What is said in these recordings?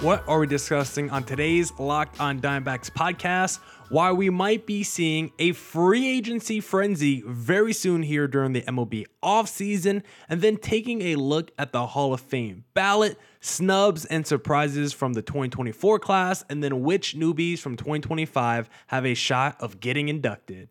What are we discussing on today's Locked on Diamondbacks podcast? Why we might be seeing a free agency frenzy very soon here during the MLB offseason, and then taking a look at the Hall of Fame ballot, snubs and surprises from the 2024 class, and then which newbies from 2025 have a shot of getting inducted.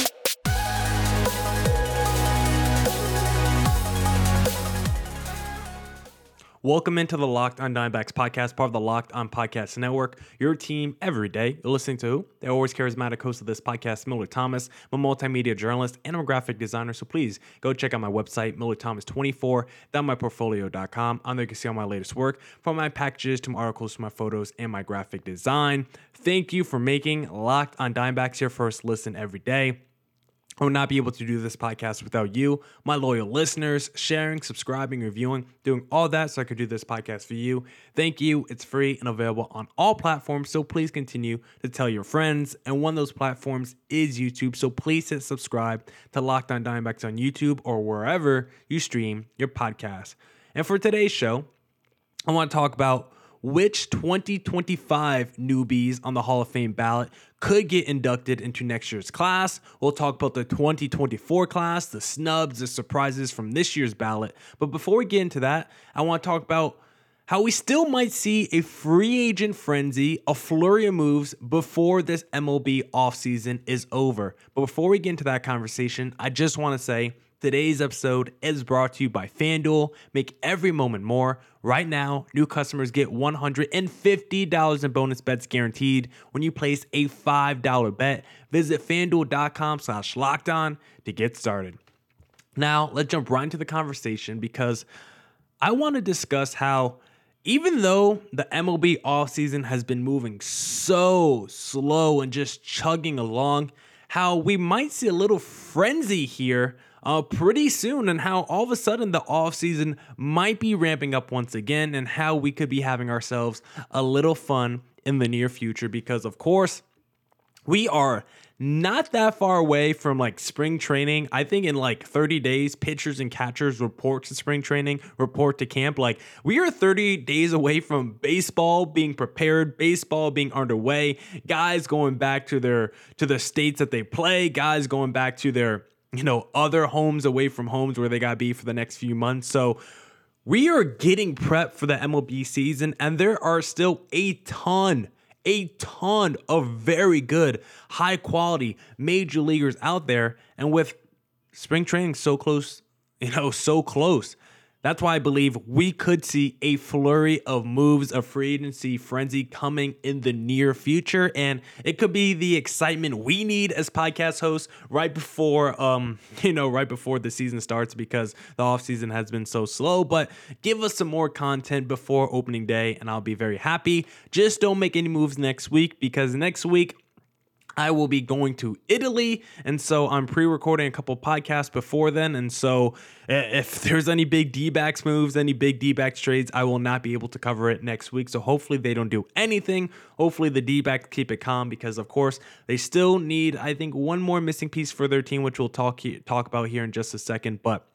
Welcome into the Locked on Diamondbacks podcast, part of the Locked on Podcast Network. Your team every day. You're listening to who? The always charismatic host of this podcast, Millard Thomas. I'm a multimedia journalist and I'm a graphic designer. So please go check out my website, MillerThomas24.myportfolio.com. On there you can see all my latest work, from my packages to my articles to my photos and my graphic design. Thank you for making Locked on Diamondbacks your first listen every day. I would not be able to do this podcast without you, my loyal listeners, sharing, subscribing, reviewing, doing all that so I could do this podcast for you. Thank you. It's free and available on all platforms. So please continue to tell your friends. And one of those platforms is YouTube. So please hit subscribe to Locked on Diamondbacks on YouTube or wherever you stream your podcast. And for today's show, I want to talk about which 2025 newbies on the Hall of Fame ballot could get inducted into next year's class. We'll talk about the 2024 class, the snubs, the surprises from this year's ballot. But before we get into that, I want to talk about how we still might see a free agent frenzy, a flurry of moves before this MLB offseason is over. But before we get into that conversation, I just want to say Today's episode is brought to you by FanDuel. Make every moment more. Right now, new customers get $150 in bonus bets guaranteed when you place a $5 bet. Visit fanduel.com slash locked on to get started. Now, let's jump right into the conversation because I want to discuss how even though the MLB offseason has been moving so slow and just chugging along, how we might see a little frenzy here uh, pretty soon and how all of a sudden the offseason might be ramping up once again and how we could be having ourselves a little fun in the near future because, of course, we are not that far away from like spring training. I think in like 30 days, pitchers and catchers report to spring training, report to camp. Like we are 30 days away from baseball being prepared, baseball being underway, guys going back to their to the states that they play, guys going back to their you know, other homes away from homes where they got to be for the next few months. So we are getting prepped for the MLB season, and there are still a ton, a ton of very good, high quality major leaguers out there. And with spring training so close, you know, so close, that's why I believe we could see a flurry of moves, of free agency frenzy coming in the near future. And it could be the excitement we need as podcast hosts right before um, you know, right before the season starts because the offseason has been so slow. But give us some more content before opening day, and I'll be very happy. Just don't make any moves next week because next week I will be going to Italy. And so I'm pre recording a couple podcasts before then. And so if there's any big D backs moves, any big D backs trades, I will not be able to cover it next week. So hopefully they don't do anything. Hopefully the D backs keep it calm because, of course, they still need, I think, one more missing piece for their team, which we'll talk, talk about here in just a second. But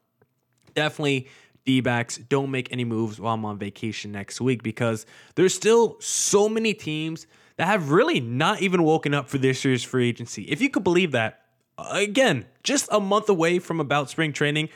definitely. D backs don't make any moves while I'm on vacation next week because there's still so many teams that have really not even woken up for this year's free agency. If you could believe that, again, just a month away from about spring training,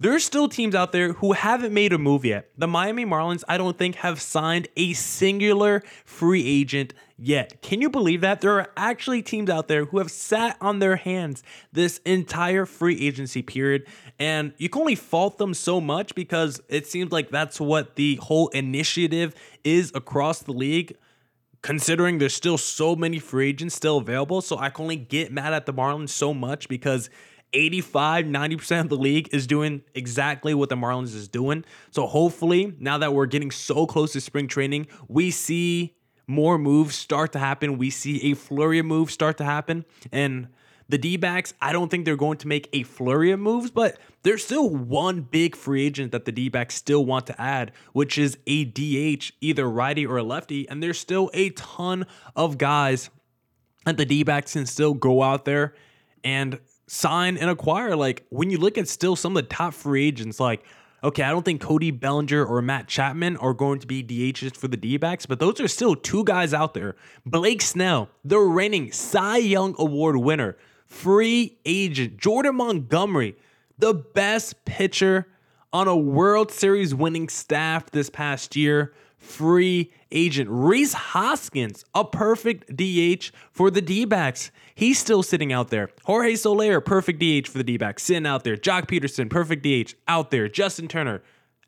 there's still teams out there who haven't made a move yet. The Miami Marlins, I don't think, have signed a singular free agent yet. Can you believe that? There are actually teams out there who have sat on their hands this entire free agency period, and you can only fault them so much because it seems like that's what the whole initiative is across the league considering there's still so many free agents still available. So I can only get mad at the Marlins so much because 85, 90% of the league is doing exactly what the Marlins is doing. So hopefully, now that we're getting so close to spring training, we see more moves start to happen. We see a flurry of moves start to happen. And The D backs, I don't think they're going to make a flurry of moves, but there's still one big free agent that the D backs still want to add, which is a DH, either righty or lefty. And there's still a ton of guys that the D backs can still go out there and sign and acquire. Like when you look at still some of the top free agents, like okay, I don't think Cody Bellinger or Matt Chapman are going to be DHs for the D backs, but those are still two guys out there. Blake Snell, the reigning Cy Young Award winner, free agent. Jordan Montgomery, the best pitcher on a World Series winning staff this past year free agent. Rhys Hoskins, a perfect DH for the D backs. He's still sitting out there. Jorge Soler, perfect DH for the D backs, sitting out there. Joc Pederson, perfect DH, out there. Justin Turner,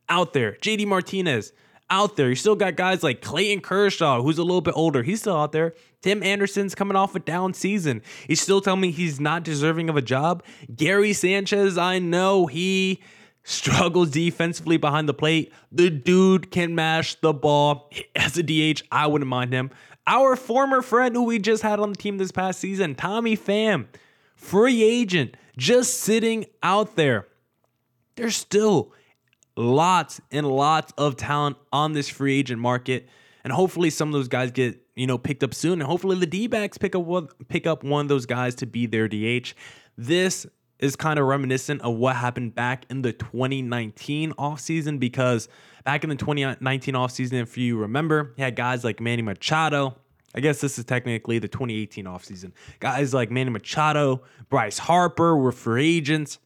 out there. JD Martinez, out there. You still got guys like Clayton Kershaw, who's a little bit older. He's still out there. Tim Anderson's coming off a down season. He's still telling me he's not deserving of a job. Gary Sanchez, I know he struggles defensively behind the plate. The dude can mash the ball. As a DH, I wouldn't mind him. Our former friend who we just had on the team this past season, Tommy Pham, free agent, just sitting out there. There's still lots and lots of talent on this free agent market. And hopefully some of those guys get, you know, picked up soon. And hopefully the D-backs pick up one, pick up one of those guys to be their DH. This is kind of reminiscent of what happened back in the 2019 offseason because back in the 2019 offseason, if you remember, had guys like Manny Machado. I guess this is technically the 2018 offseason. Guys like Manny Machado, Bryce Harper were free agents.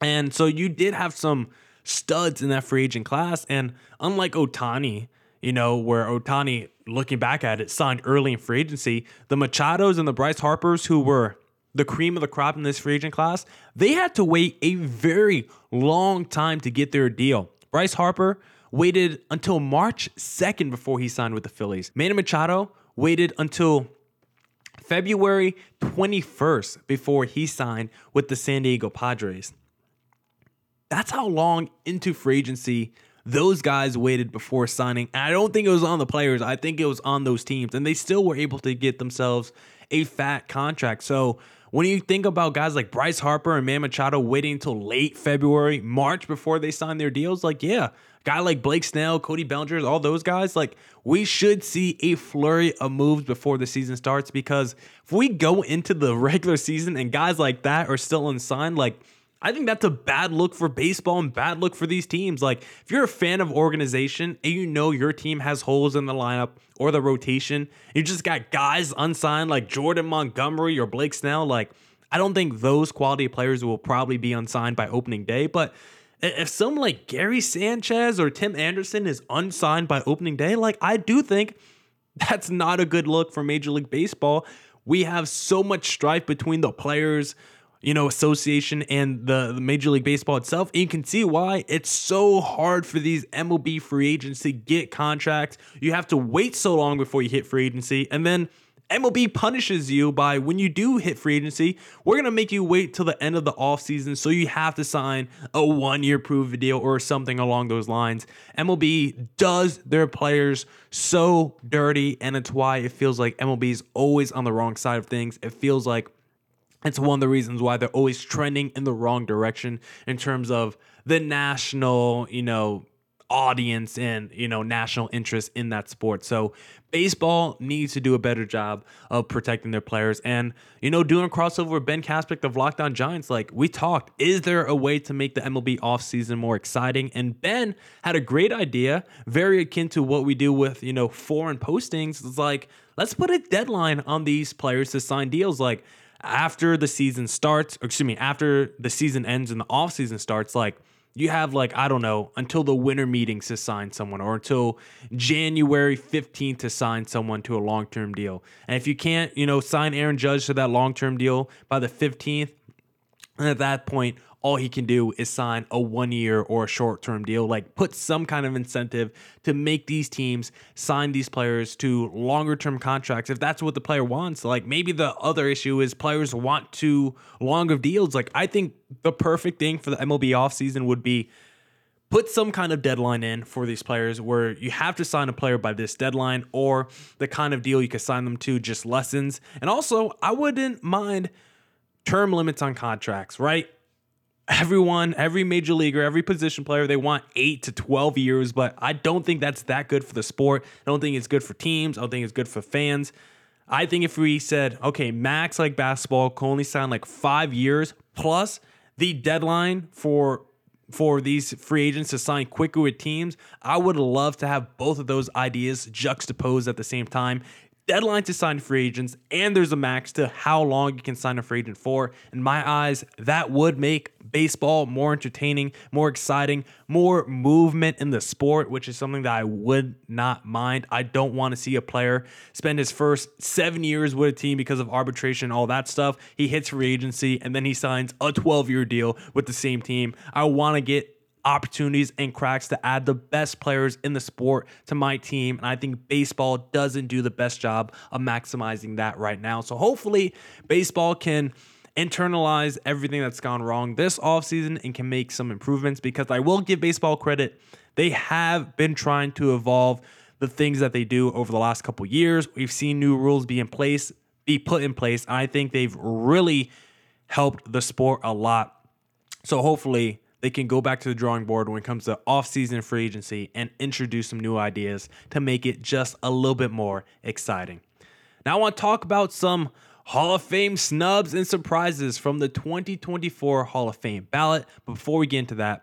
And so you did have some studs in that free agent class. And unlike Ohtani, you know, where Ohtani, looking back at it, signed early in free agency, the Machados and the Bryce Harpers who were the cream of the crop in this free agent class, they had to wait a very long time to get their deal. Bryce Harper waited until March 2nd before he signed with the Phillies. Manny Machado waited until February 21st before he signed with the San Diego Padres. That's how long into free agency those guys waited before signing. And I don't think it was on the players. I think it was on those teams. And they still were able to get themselves a fat contract. So when you think about guys like Bryce Harper and Man Machado waiting until late February, March before they sign their deals, like, yeah, guy like Blake Snell, Cody Bellinger, all those guys, like, we should see a flurry of moves before the season starts because if we go into the regular season and guys like that are still unsigned, like, I think that's a bad look for baseball and bad look for these teams. Like, if you're a fan of organization and you know your team has holes in the lineup or the rotation, you just got guys unsigned like Jordan Montgomery or Blake Snell. Like, I don't think those quality players will probably be unsigned by opening day. But if someone like Gary Sanchez or Tim Anderson is unsigned by opening day, like, I do think that's not a good look for Major League Baseball. We have so much strife between the players you know, association and the, the, Major League Baseball itself. And you can see why it's so hard for these MLB free agents to get contracts. You have to wait so long before you hit free agency. And then MLB punishes you by when you do hit free agency, we're going to make you wait till the end of the offseason. So you have to sign a one year prove deal or something along those lines. MLB does their players so dirty. And it's why it feels like MLB is always on the wrong side of things. It feels like it's one of the reasons why they're always trending in the wrong direction in terms of the national, you know, audience and, you know, national interest in that sport. So baseball needs to do a better job of protecting their players and, you know, doing a crossover with Ben Caspick of Locked On Giants. Like we talked, is there a way to make the MLB offseason more exciting? And Ben had a great idea, very akin to what we do with, you know, foreign postings. It's like, let's put a deadline on these players to sign deals. Like, after the season starts, excuse me, after the season ends and the off season starts, like you have like I don't know until the winter meetings to sign someone or until January 15th to sign someone to a long-term deal. And if you can't, you know, sign Aaron Judge to that long-term deal by the 15th, and at that point, all he can do is sign a one year or a short term deal. Like, put some kind of incentive to make these teams sign these players to longer term contracts if that's what the player wants. Like, maybe the other issue is players want to longer deals. Like, I think the perfect thing for the MLB offseason would be put some kind of deadline in for these players where you have to sign a player by this deadline or the kind of deal you could sign them to just lessens. And also, I wouldn't mind term limits on contracts, right? Everyone, every major leaguer, every position player, they want eight to 12 years, but I don't think that's that good for the sport. I don't think it's good for teams. I don't think it's good for fans. I think if we said, okay, max like basketball can only sign like five years plus the deadline for for these free agents to sign quicker with teams, I would love to have both of those ideas juxtaposed at the same time deadline to sign free agents, and there's a max to how long you can sign a free agent for. In my eyes, that would make baseball more entertaining, more exciting, more movement in the sport, which is something that I would not mind. I don't want to see a player spend his first seven years with a team because of arbitration, and all that stuff. He hits free agency and then he signs a 12 year deal with the same team. I want to get opportunities and cracks to add the best players in the sport to my team. And I think baseball doesn't do the best job of maximizing that right now. So hopefully, baseball can internalize everything that's gone wrong this offseason and can make some improvements because I will give baseball credit. They have been trying to evolve the things that they do over the last couple years. We've seen new rules be in place, be put in place. I think they've really helped the sport a lot. So hopefully they can go back to the drawing board when it comes to off-season free agency and introduce some new ideas to make it just a little bit more exciting. Now I want to talk about some Hall of Fame snubs and surprises from the 2024 Hall of Fame ballot. But before we get into that,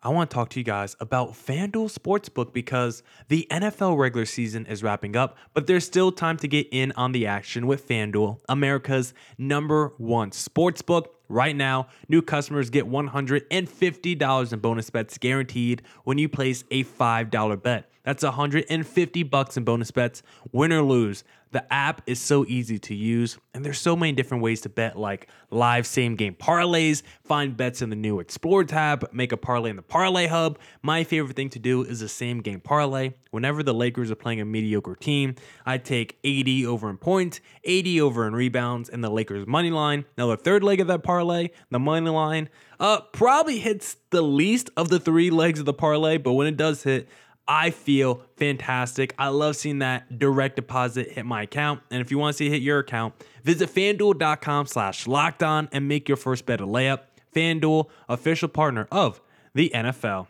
I want to talk to you guys about FanDuel Sportsbook because the NFL regular season is wrapping up, but there's still time to get in on the action with FanDuel, America's number one sportsbook. Right now, new customers get $150 in bonus bets guaranteed when you place a $5 bet. That's 150 bucks in bonus bets, win or lose. The app is so easy to use, and there's so many different ways to bet, like live same game parlays, find bets in the new Explore tab, make a parlay in the Parlay Hub. My favorite thing to do is the same game parlay. Whenever the Lakers are playing a mediocre team, I take AD over in points, AD over in rebounds, and the Lakers money line. Now the third leg of that parlay, the money line, uh, probably hits the least of the three legs of the parlay, but when it does hit, I feel fantastic. I love seeing that direct deposit hit my account. And if you want to see it hit your account, visit fanduel.com slash locked on and make your first bet a layup. FanDuel, official partner of the NFL.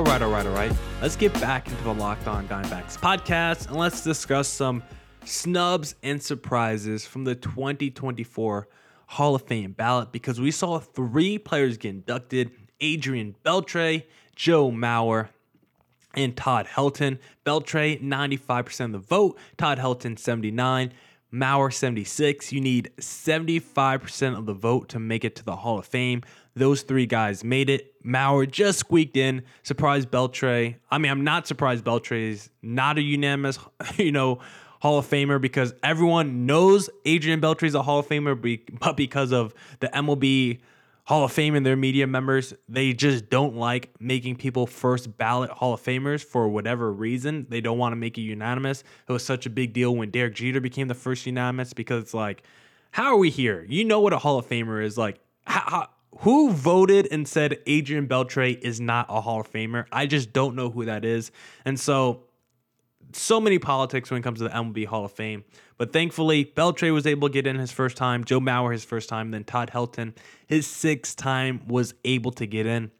All right, all right, all right. Let's get back into the Locked On Diamondbacks podcast and let's discuss some snubs and surprises from the 2024 Hall of Fame ballot because we saw three players get inducted Adrian Beltre, Joe Mauer, and Todd Helton. Beltre, 95% of the vote, Todd Helton, 79. Mauer 76. You need 75% of the vote to make it to the Hall of Fame. Those three guys made it. Mauer just squeaked in. Surprised Beltre. I mean, I'm not surprised Beltre is not a unanimous, you know, Hall of Famer because everyone knows Adrian Beltre is a Hall of Famer, but because of the MLB Hall of Fame and their media members, they just don't like making people first ballot Hall of Famers for whatever reason. They don't want to make it unanimous. It was such a big deal when Derek Jeter became the first unanimous because it's like, how are we here? You know what a Hall of Famer is like. How, how, who voted and said Adrian Beltre is not a Hall of Famer? I just don't know who that is. And so so many politics when it comes to the MLB Hall of Fame. But thankfully, Beltre was able to get in his first time, Joe Mauer his first time, then Todd Helton his sixth time was able to get in.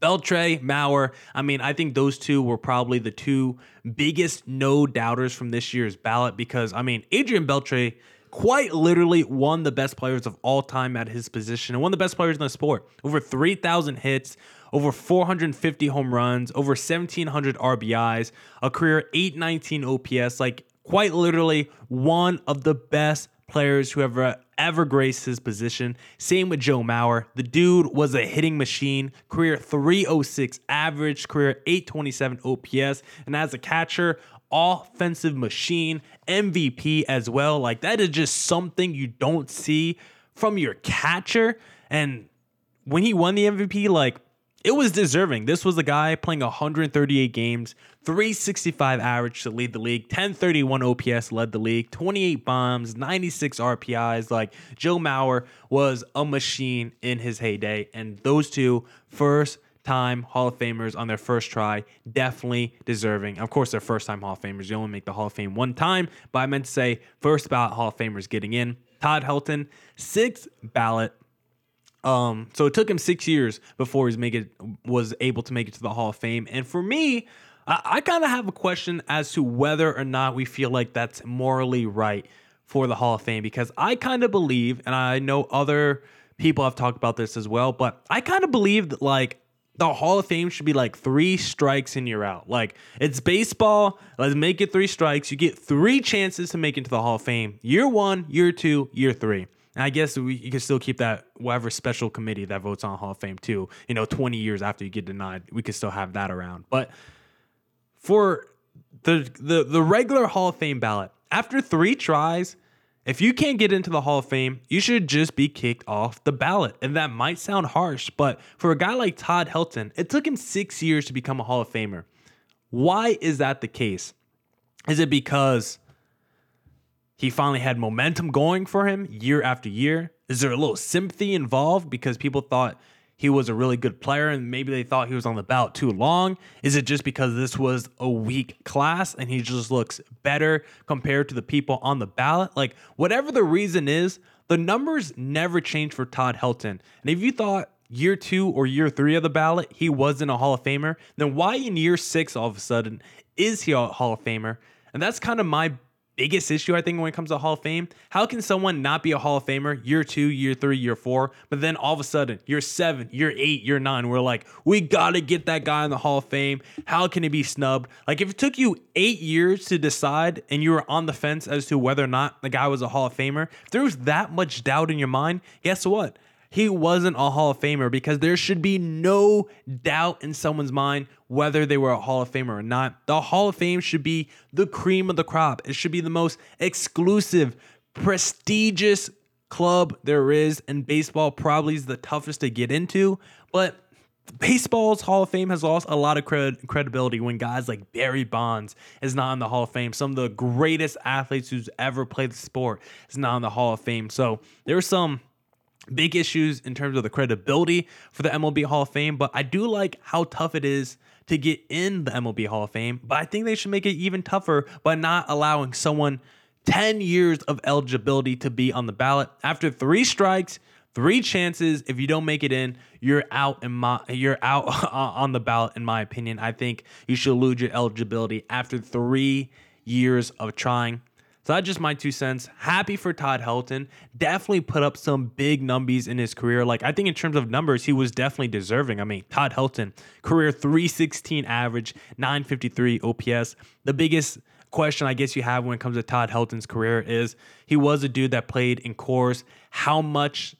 Beltre, Mauer, I mean, I think those two were probably the two biggest no doubters from this year's ballot because, I mean, Adrian Beltre quite literally one of the best players of all time at his position and one of the best players in the sport. Over 3,000 hits, over 450 home runs, over 1,700 RBIs, a career 819 OPS, like quite literally one of the best players who ever ever graced his position. Same with Joe Mauer. The dude was a hitting machine. Career 306 average, career 827 OPS, and as a catcher, offensive machine, MVP as well. Like that is just something you don't see from your catcher. And when he won the MVP, like it was deserving. This was a guy playing 138 games, 365 average to lead the league, 1031 OPS led the league, 28 bombs, 96 RBIs. Like Joe Mauer was a machine in his heyday. And those two first time Hall of Famers on their first try, definitely deserving. Of course, they're first time Hall of Famers. You only make the Hall of Fame one time, but I meant to say first ballot Hall of Famers getting in. Todd Helton, sixth ballot um, so it took him six years before he's make it was able to make it to the Hall of Fame. And for me, I, I kind of have a question as to whether or not we feel like that's morally right for the Hall of Fame because I kind of believe, and I know other people have talked about this as well, but I kind of believe that like the Hall of Fame should be like three strikes and you're out. Like it's baseball. Let's make it three strikes. You get three chances to make it to the Hall of Fame. Year one, year two, year three. And I guess we, you can still keep that whatever special committee that votes on Hall of Fame too. You know, 20 years after you get denied, we could still have that around. But for the the the regular Hall of Fame ballot, after three tries, if you can't get into the Hall of Fame, you should just be kicked off the ballot. And that might sound harsh, but for a guy like Todd Helton, it took him six years to become a Hall of Famer. Why is that the case? Is it because he finally had momentum going for him year after year. Is there a little sympathy involved because people thought he was a really good player and maybe they thought he was on the ballot too long? Is it just because this was a weak class and he just looks better compared to the people on the ballot? Like, whatever the reason is, the numbers never change for Todd Helton. And if you thought year two or year three of the ballot he wasn't a Hall of Famer, then why in year six all of a sudden is he a Hall of Famer? And that's kind of my biggest issue, I think, when it comes to Hall of Fame. How can someone not be a Hall of Famer year two, year three, year four, but then all of a sudden, year seven, year eight, year nine, we're like, we got to get that guy in the Hall of Fame. How can he be snubbed? Like, if it took you eight years to decide and you were on the fence as to whether or not the guy was a Hall of Famer, if there was that much doubt in your mind, guess what? He wasn't a Hall of Famer because there should be no doubt in someone's mind whether they were a Hall of Famer or not. The Hall of Fame should be the cream of the crop. It should be the most exclusive, prestigious club there is, and baseball probably is the toughest to get into. But baseball's Hall of Fame has lost a lot of cred- credibility when guys like Barry Bonds is not in the Hall of Fame. Some of the greatest athletes who's ever played the sport is not in the Hall of Fame. So there there's some big issues in terms of the credibility for the MLB Hall of Fame, but I do like how tough it is to get in the MLB Hall of Fame. But I think they should make it even tougher by not allowing someone 10 years of eligibility to be on the ballot. After three strikes, three chances, if you don't make it in, you're out in my you're out on the ballot in my opinion. I think you should lose your eligibility after 3 years of trying. So that's just my two cents. Happy for Todd Helton. Definitely put up some big numbies in his career. Like I think in terms of numbers, he was definitely deserving. I mean, Todd Helton, career 316 average, 953 OPS. The biggest question I guess you have when it comes to Todd Helton's career is he was a dude that played in Coors. How much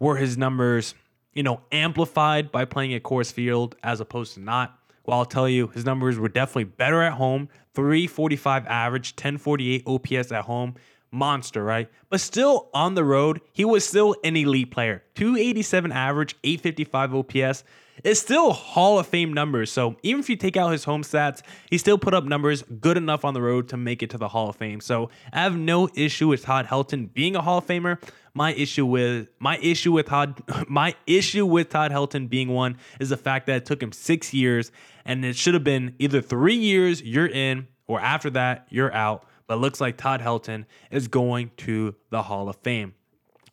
were his numbers, you know, amplified by playing at Coors Field as opposed to not? Well, I'll tell you, his numbers were definitely better at home 345 average, 1048 OPS at home. Monster, right? But still on the road, he was still an elite player. 287 average, 855 OPS. It's still Hall of Fame numbers. So even if you take out his home stats, he still put up numbers good enough on the road to make it to the Hall of Fame. So I have no issue with Todd Helton being a Hall of Famer. My issue with my issue with Todd my issue with Todd Helton being one is the fact that it took him six years and it should have been either three years you're in or after that you're out. But looks like Todd Helton is going to the Hall of Fame.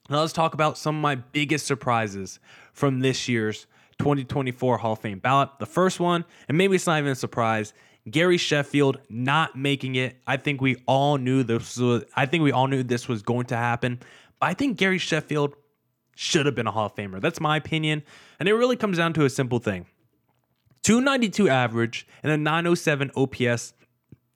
Now let's talk about some of my biggest surprises from this year's 2024 Hall of Fame ballot. The first one, and maybe it's not even a surprise, Gary Sheffield not making it. I think we all knew this was I think we all knew this was going to happen. But I think Gary Sheffield should have been a Hall of Famer. That's my opinion. And it really comes down to a simple thing. 292 average and a 907 OPS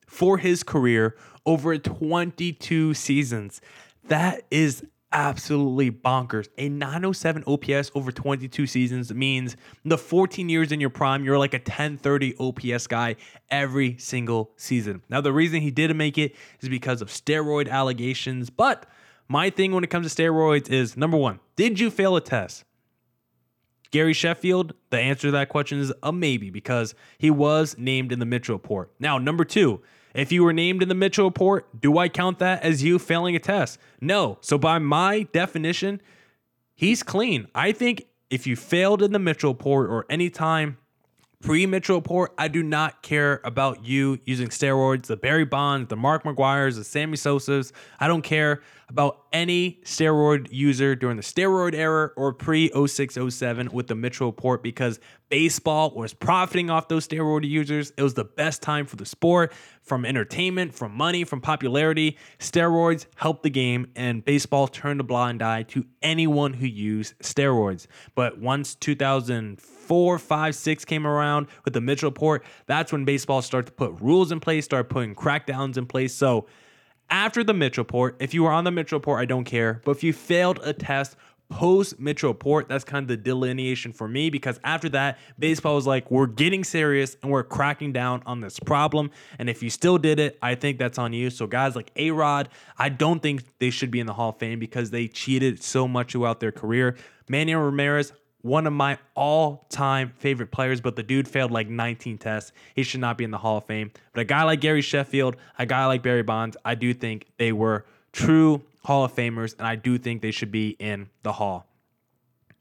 for his career over 22 seasons. That is absolutely bonkers. A 907 OPS over 22 seasons means the 14 years in your prime, you're like a 1030 OPS guy every single season. Now, the reason he didn't make it is because of steroid allegations. But my thing when it comes to steroids is number one, did you fail a test? Gary Sheffield, the answer to that question is a maybe because he was named in the Mitchell report. Now, number two, if you were named in the Mitchell report, do I count that as you failing a test? No. So, by my definition, he's clean. I think if you failed in the Mitchell report or any time pre Mitchell report, I do not care about you using steroids, the Barry Bonds, the Mark McGwire's, the Sammy Sosa's. I don't care about any steroid user during the steroid era or pre 06 07 with the Mitchell report because baseball was profiting off those steroid users. It was the best time for the sport from entertainment, from money, from popularity. Steroids helped the game, and baseball turned a blind eye to anyone who used steroids. But once 2004, 5, 6 came around with the Mitchell report, that's when baseball started to put rules in place, start putting crackdowns in place. So, after the Mitchell report, if you were on the Mitchell report, I don't care. But if you failed a test post Mitchell report, that's kind of the delineation for me because after that, baseball was like, we're getting serious and we're cracking down on this problem. And if you still did it, I think that's on you. So guys like A Rod, I don't think they should be in the Hall of Fame because they cheated so much throughout their career. Manny Ramirez, one of my all-time favorite players, but the dude failed like 19 tests. He should not be in the Hall of Fame. But a guy like Gary Sheffield, a guy like Barry Bonds, I do think they were true Hall of Famers, and I do think they should be in the Hall.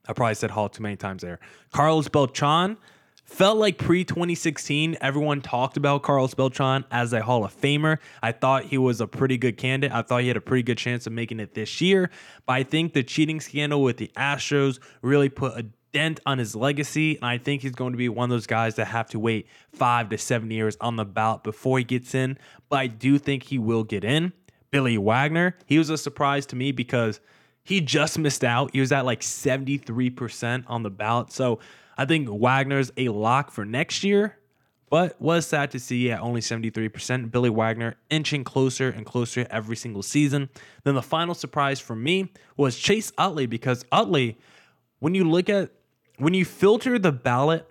I probably said Hall too many times there. Carlos Beltran felt like pre 2016, everyone talked about Carlos Beltran as a Hall of Famer. I thought he was a pretty good candidate. I thought he had a pretty good chance of making it this year. But I think the cheating scandal with the Astros really put a dent on his legacy. And I think he's going to be one of those guys that have to wait five to seven years on the ballot before he gets in. But I do think he will get in. Billy Wagner, he was a surprise to me because he just missed out. He was at like 73% on the ballot. So I think Wagner's a lock for next year, but was sad to see at only 73%. Billy Wagner inching closer and closer every single season. Then the final surprise for me was Chase Utley because Utley, when you look at, when you filter the ballot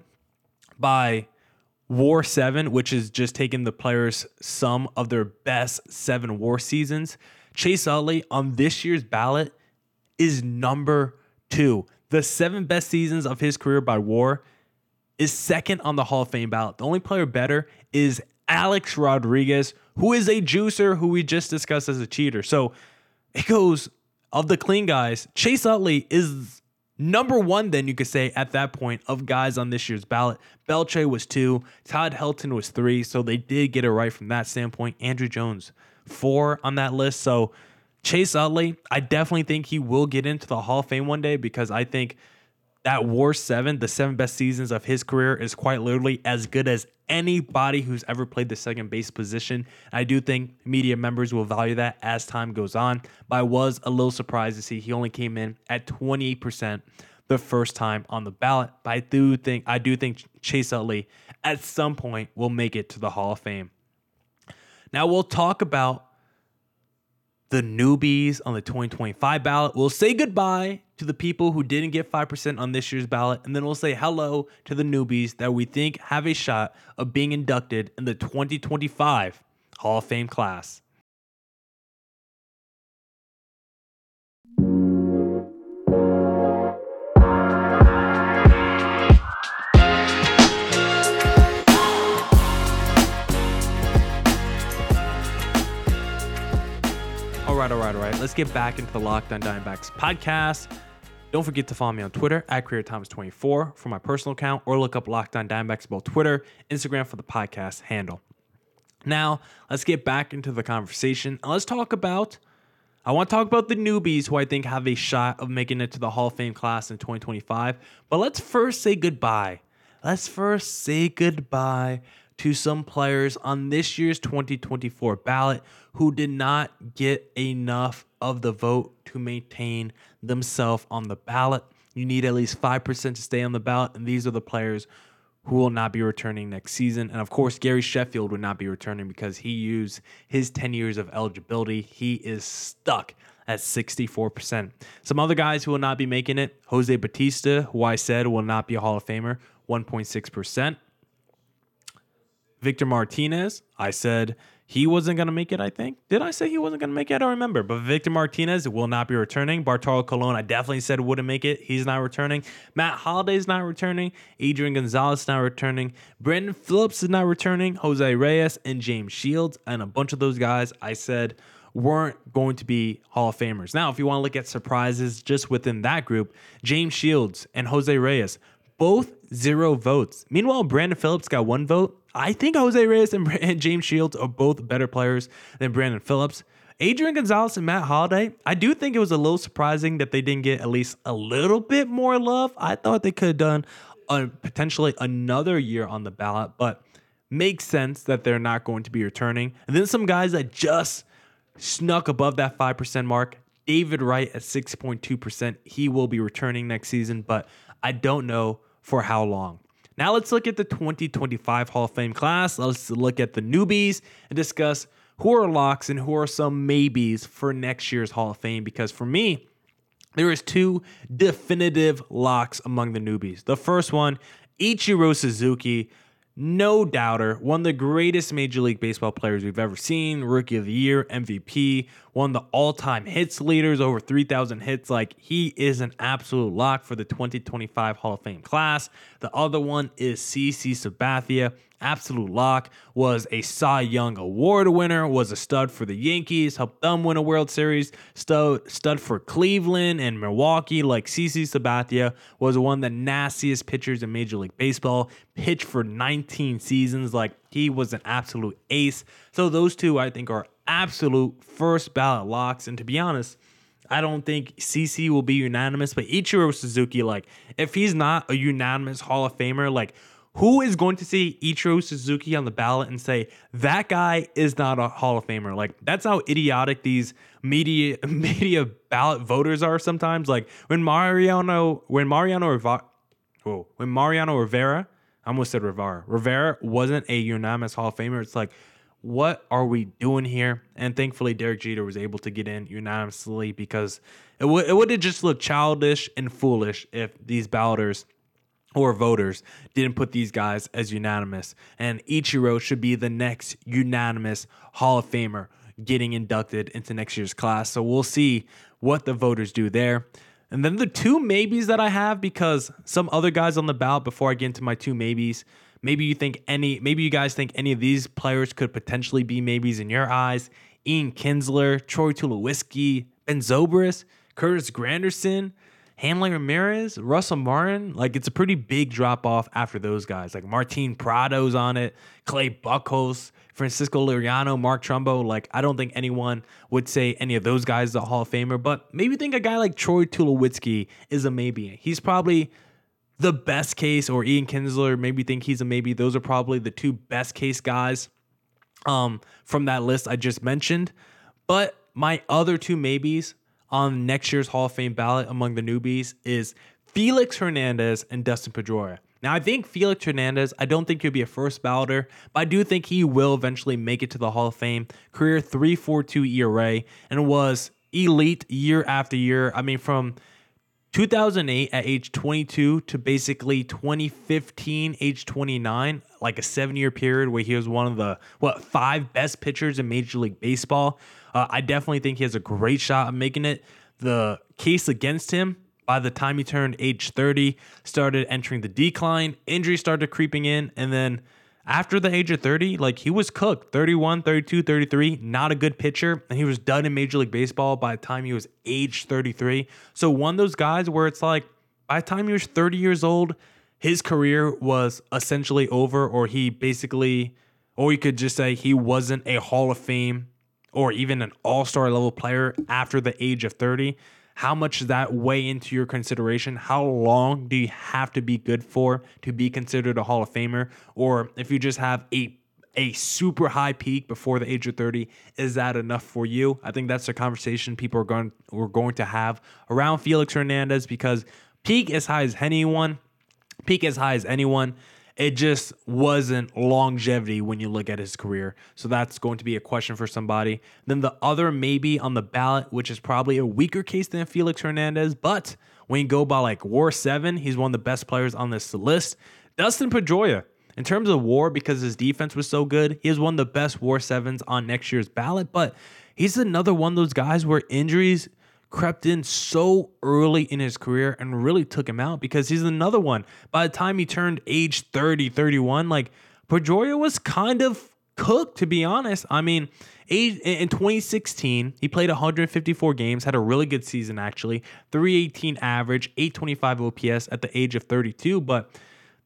by War 7, which is just taking the players' sum of their best seven war seasons. Chase Utley on this year's ballot is number two. The seven best seasons of his career by war is second on the Hall of Fame ballot. The only player better is Alex Rodriguez, who is a juicer who we just discussed as a cheater. So it goes of the clean guys. Chase Utley is Number one, then you could say at that point of guys on this year's ballot, Beltre was two, Todd Helton was three, so they did get it right from that standpoint. Andruw Jones, four on that list. So Chase Utley, I definitely think he will get into the Hall of Fame one day because I think that War Seven, the seven best seasons of his career, is quite literally as good as anybody who's ever played the second base position. I do think media members will value that as time goes on. But I was a little surprised to see he only came in at 28% the first time on the ballot. But I do think I do think Chase Utley at some point will make it to the Hall of Fame. Now we'll talk about the newbies on the 2025 ballot. We'll say goodbye to the people who didn't get 5% on this year's ballot, and then we'll say hello to the newbies that we think have a shot of being inducted in the 2025 Hall of Fame class. All right, all right, all right. Let's get back into the Locked On Diamondbacks podcast. Don't forget to follow me on Twitter at CreatorThomas24 for my personal account, or look up Locked On Diamondbacks both Twitter, Instagram for the podcast handle. Now, let's get back into the conversation. And let's talk about. I want to talk about the newbies who I think have a shot of making it to the Hall of Fame class in 2025. But let's first say goodbye. Let's first say goodbye to some players on this year's 2024 ballot who did not get enough of the vote to maintain themselves on the ballot. You need at least 5% to stay on the ballot, and these are the players who will not be returning next season. And of course, Gary Sheffield would not be returning because he used his 10 years of eligibility. He is stuck at 64%. Some other guys who will not be making it Jose Bautista, who I said will not be a Hall of Famer, 1.6%. Victor Martinez, I said he wasn't going to make it, I think. Did I say he wasn't going to make it? I don't remember. But Victor Martinez will not be returning. Bartolo Colon, I definitely said wouldn't make it. He's not returning. Matt Holliday's not returning. Adrian Gonzalez is not returning. Brandon Phillips is not returning. Jose Reyes and James Shields. And a bunch of those guys I said weren't going to be Hall of Famers. Now, if you want to look at surprises just within that group, James Shields and Jose Reyes, both zero votes. Meanwhile, Brandon Phillips got one vote. I think Jose Reyes and, James Shields are both better players than Brandon Phillips. Adrian Gonzalez and Matt Holliday, I do think it was a little surprising that they didn't get at least a little bit more love. I thought they could have done a, potentially another year on the ballot, but makes sense that they're not going to be returning. And then some guys that just snuck above that 5% mark. David Wright at 6.2%. He will be returning next season, but I don't know for how long. Now let's look at the 2025 Hall of Fame class. Let's look at the newbies and discuss who are locks and who are some maybes for next year's Hall of Fame. Because for me, there is two definitive locks among the newbies. The first one, Ichiro Suzuki no doubter, one of the greatest Major League Baseball players we've ever seen, Rookie of the Year, MVP, one of the all time hits leaders, over 3,000 hits. Like, he is an absolute lock for the 2025 Hall of Fame class. The other one is CC Sabathia, absolute lock, was a Cy Young Award winner, was a stud for the Yankees, helped them win a World Series, stud, stud for Cleveland and Milwaukee. Like CC Sabathia was one of the nastiest pitchers in Major League Baseball, pitched for 19 seasons. Like he was an absolute ace. So those two, I think, are absolute first ballot locks. And to be honest, I don't think CC will be unanimous, but Ichiro Suzuki, like, if he's not a unanimous Hall of Famer, like, who is going to see Ichiro Suzuki on the ballot and say that guy is not a Hall of Famer? Like that's how idiotic these media media ballot voters are sometimes. Like when Mariano when Mariano Rivera, when Mariano Rivera, I almost said Rivera, Rivera wasn't a unanimous Hall of Famer. It's like what are we doing here? And thankfully, Derek Jeter was able to get in unanimously because it would it would have just looked childish and foolish if these balloters or voters didn't put these guys as unanimous. And Ichiro should be the next unanimous Hall of Famer getting inducted into next year's class. So we'll see what the voters do there. And then the two maybes that I have, because some other guys on the ballot, before I get into my two maybes, maybe you think any, maybe you guys think any of these players could potentially be maybes in your eyes. Ian Kinsler, Troy Tulowitzki, Ben Zobrist, Curtis Granderson, Hanley Ramirez, Russell Martin, like it's a pretty big drop off after those guys. Like Martin Prado's on it, Clay Buchholz, Francisco Liriano, Mark Trumbo. Like I don't think anyone would say any of those guys is a Hall of Famer, but maybe think a guy like Troy Tulowitzki is a maybe. He's probably the best case, or Ian Kinsler, maybe think he's a maybe. Those are probably the two best case guys um, from that list I just mentioned. But my other two maybes on next year's Hall of Fame ballot among the newbies is Felix Hernandez and Dustin Pedroia. Now, I think Felix Hernandez, I don't think he'll be a first balloter, but I do think he will eventually make it to the Hall of Fame. Career 3.42 ERA and was elite year after year. I mean, from 2008 at age 22 to basically 2015 age 29 like a seven year period where he was one of the what five best pitchers in major league baseball uh, i definitely think he has a great shot of making it the case against him by the time he turned age 30 started entering the decline injuries started creeping in and then after the age of 30, like he was cooked 31, 32, 33, not a good pitcher. And he was done in Major League Baseball by the time he was age 33. So, one of those guys where it's like by the time he was 30 years old, his career was essentially over, or he basically, or you could just say he wasn't a Hall of Fame or even an all star level player after the age of 30 how much does that weigh into your consideration? How long do you have to be good for to be considered a Hall of Famer? Or if you just have a a super high peak before the age of 30 is that enough for you i think that's the conversation people are going we're going to have around felix hernandez because peak as high as anyone peak as high as anyone it just wasn't longevity when you look at his career. So that's going to be a question for somebody. Then the other maybe on the ballot, which is probably a weaker case than Felix Hernandez, but when you go by like War 7, he's one of the best players on this list. Dustin Pedroia. in terms of war, because his defense was so good, he was one of the best war sevens on next year's ballot. But he's another one of those guys where injuries crept in so early in his career and really took him out because he's another one. By the time he turned age 30, 31, like Pedroia was kind of cooked, to be honest. I mean, in 2016, he played 154 games, had a really good season actually, 318 average, 825 OPS at the age of 32, but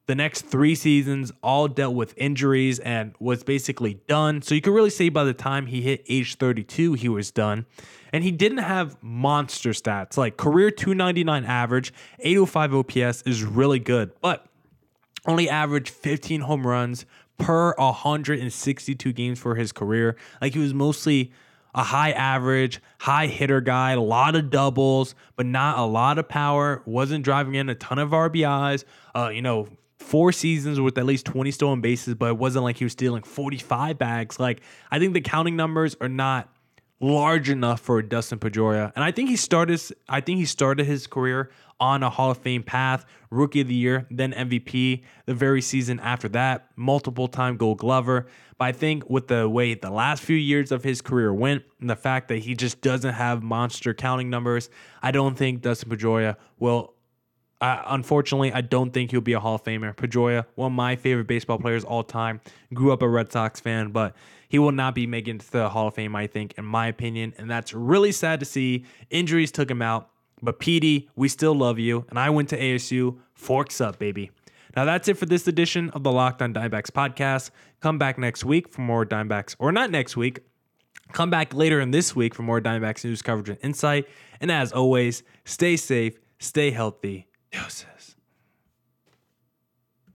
the next three seasons all dealt with injuries and was basically done. So you could really say by the time he hit age 32, he was done. And he didn't have monster stats like career 299 average, 805 OPS is really good, but only averaged 15 home runs, per 162 games for his career. Like he was mostly a high average, high hitter guy, a lot of doubles, but not a lot of power. Wasn't driving in a ton of RBIs. Uh, you know, four seasons with at least 20 stolen bases, but it wasn't like he was stealing 45 bags. Like I think the counting numbers are not large enough for Dustin Pedroia. And I think he started I think he started his career on a Hall of Fame path, rookie of the year, then MVP the very season after that, multiple time gold glover. But I think with the way the last few years of his career went and the fact that he just doesn't have monster counting numbers, I don't think Dustin Pedroia will unfortunately, I don't think he'll be a Hall of Famer. Pedroia, one of my favorite baseball players all time, grew up a Red Sox fan, but he will not be making the Hall of Fame, I think, in my opinion. And that's really sad to see. Injuries took him out. But PD, we still love you. And I went to ASU. Forks up, baby. Now that's it for this edition of the Locked On Diamondbacks podcast. Come back next week for more Diamondbacks, or not next week. Come back later in this week for more Diamondbacks news coverage and insight. And as always, stay safe, stay healthy. Deuces.